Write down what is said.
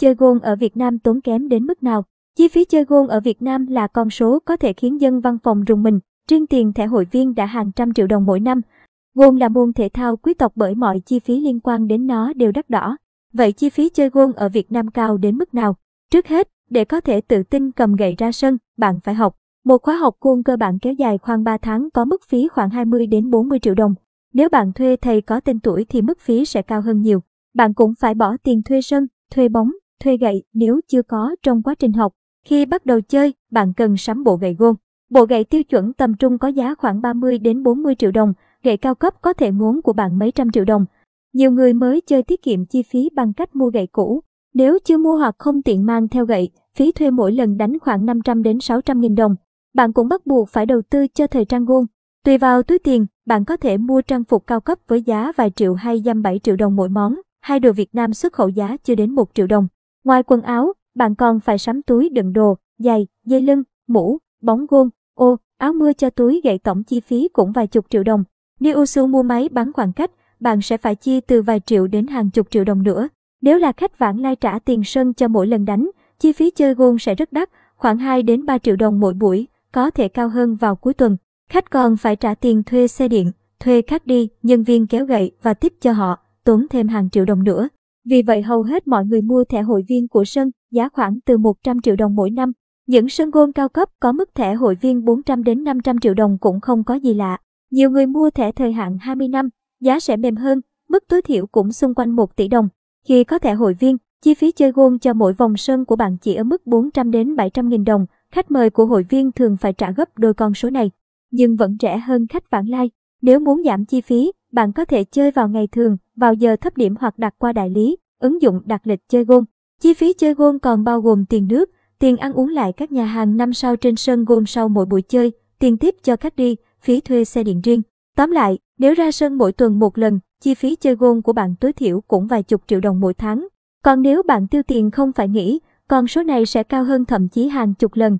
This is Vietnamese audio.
chơi gôn ở Việt Nam tốn kém đến mức nào? Chi phí chơi gôn ở Việt Nam là con số có thể khiến dân văn phòng rùng mình. Riêng tiền thẻ hội viên đã hàng trăm triệu đồng mỗi năm. Gôn là môn thể thao quý tộc bởi mọi chi phí liên quan đến nó đều đắt đỏ. Vậy chi phí chơi gôn ở Việt Nam cao đến mức nào? Trước hết, để có thể tự tin cầm gậy ra sân, bạn phải học. Một khóa học gôn cơ bản kéo dài khoảng 3 tháng có mức phí khoảng 20 đến 40 triệu đồng. Nếu bạn thuê thầy có tên tuổi thì mức phí sẽ cao hơn nhiều. Bạn cũng phải bỏ tiền thuê sân, thuê bóng, thuê gậy nếu chưa có trong quá trình học. Khi bắt đầu chơi, bạn cần sắm bộ gậy gôn. Bộ gậy tiêu chuẩn tầm trung có giá khoảng 30 đến 40 triệu đồng, gậy cao cấp có thể muốn của bạn mấy trăm triệu đồng. Nhiều người mới chơi tiết kiệm chi phí bằng cách mua gậy cũ. Nếu chưa mua hoặc không tiện mang theo gậy, phí thuê mỗi lần đánh khoảng 500 đến 600 nghìn đồng. Bạn cũng bắt buộc phải đầu tư cho thời trang gôn. Tùy vào túi tiền, bạn có thể mua trang phục cao cấp với giá vài triệu hay dăm 7 triệu đồng mỗi món. Hai đồ Việt Nam xuất khẩu giá chưa đến 1 triệu đồng. Ngoài quần áo, bạn còn phải sắm túi đựng đồ, giày, dây lưng, mũ, bóng gôn, ô, áo mưa cho túi gậy tổng chi phí cũng vài chục triệu đồng. Nếu Usu mua máy bán khoảng cách, bạn sẽ phải chi từ vài triệu đến hàng chục triệu đồng nữa. Nếu là khách vãng lai trả tiền sân cho mỗi lần đánh, chi phí chơi gôn sẽ rất đắt, khoảng 2 đến 3 triệu đồng mỗi buổi, có thể cao hơn vào cuối tuần. Khách còn phải trả tiền thuê xe điện, thuê khách đi, nhân viên kéo gậy và tiếp cho họ, tốn thêm hàng triệu đồng nữa. Vì vậy hầu hết mọi người mua thẻ hội viên của sân, giá khoảng từ 100 triệu đồng mỗi năm. Những sân gôn cao cấp có mức thẻ hội viên 400 đến 500 triệu đồng cũng không có gì lạ. Nhiều người mua thẻ thời hạn 20 năm, giá sẽ mềm hơn, mức tối thiểu cũng xung quanh 1 tỷ đồng. Khi có thẻ hội viên, chi phí chơi gôn cho mỗi vòng sân của bạn chỉ ở mức 400 đến 700 nghìn đồng. Khách mời của hội viên thường phải trả gấp đôi con số này, nhưng vẫn rẻ hơn khách vãng lai. Nếu muốn giảm chi phí, bạn có thể chơi vào ngày thường, vào giờ thấp điểm hoặc đặt qua đại lý, ứng dụng đặt lịch chơi gôn. Chi phí chơi gôn còn bao gồm tiền nước, tiền ăn uống lại các nhà hàng năm sao trên sân gôn sau mỗi buổi chơi, tiền tiếp cho khách đi, phí thuê xe điện riêng. Tóm lại, nếu ra sân mỗi tuần một lần, chi phí chơi gôn của bạn tối thiểu cũng vài chục triệu đồng mỗi tháng. Còn nếu bạn tiêu tiền không phải nghĩ, con số này sẽ cao hơn thậm chí hàng chục lần.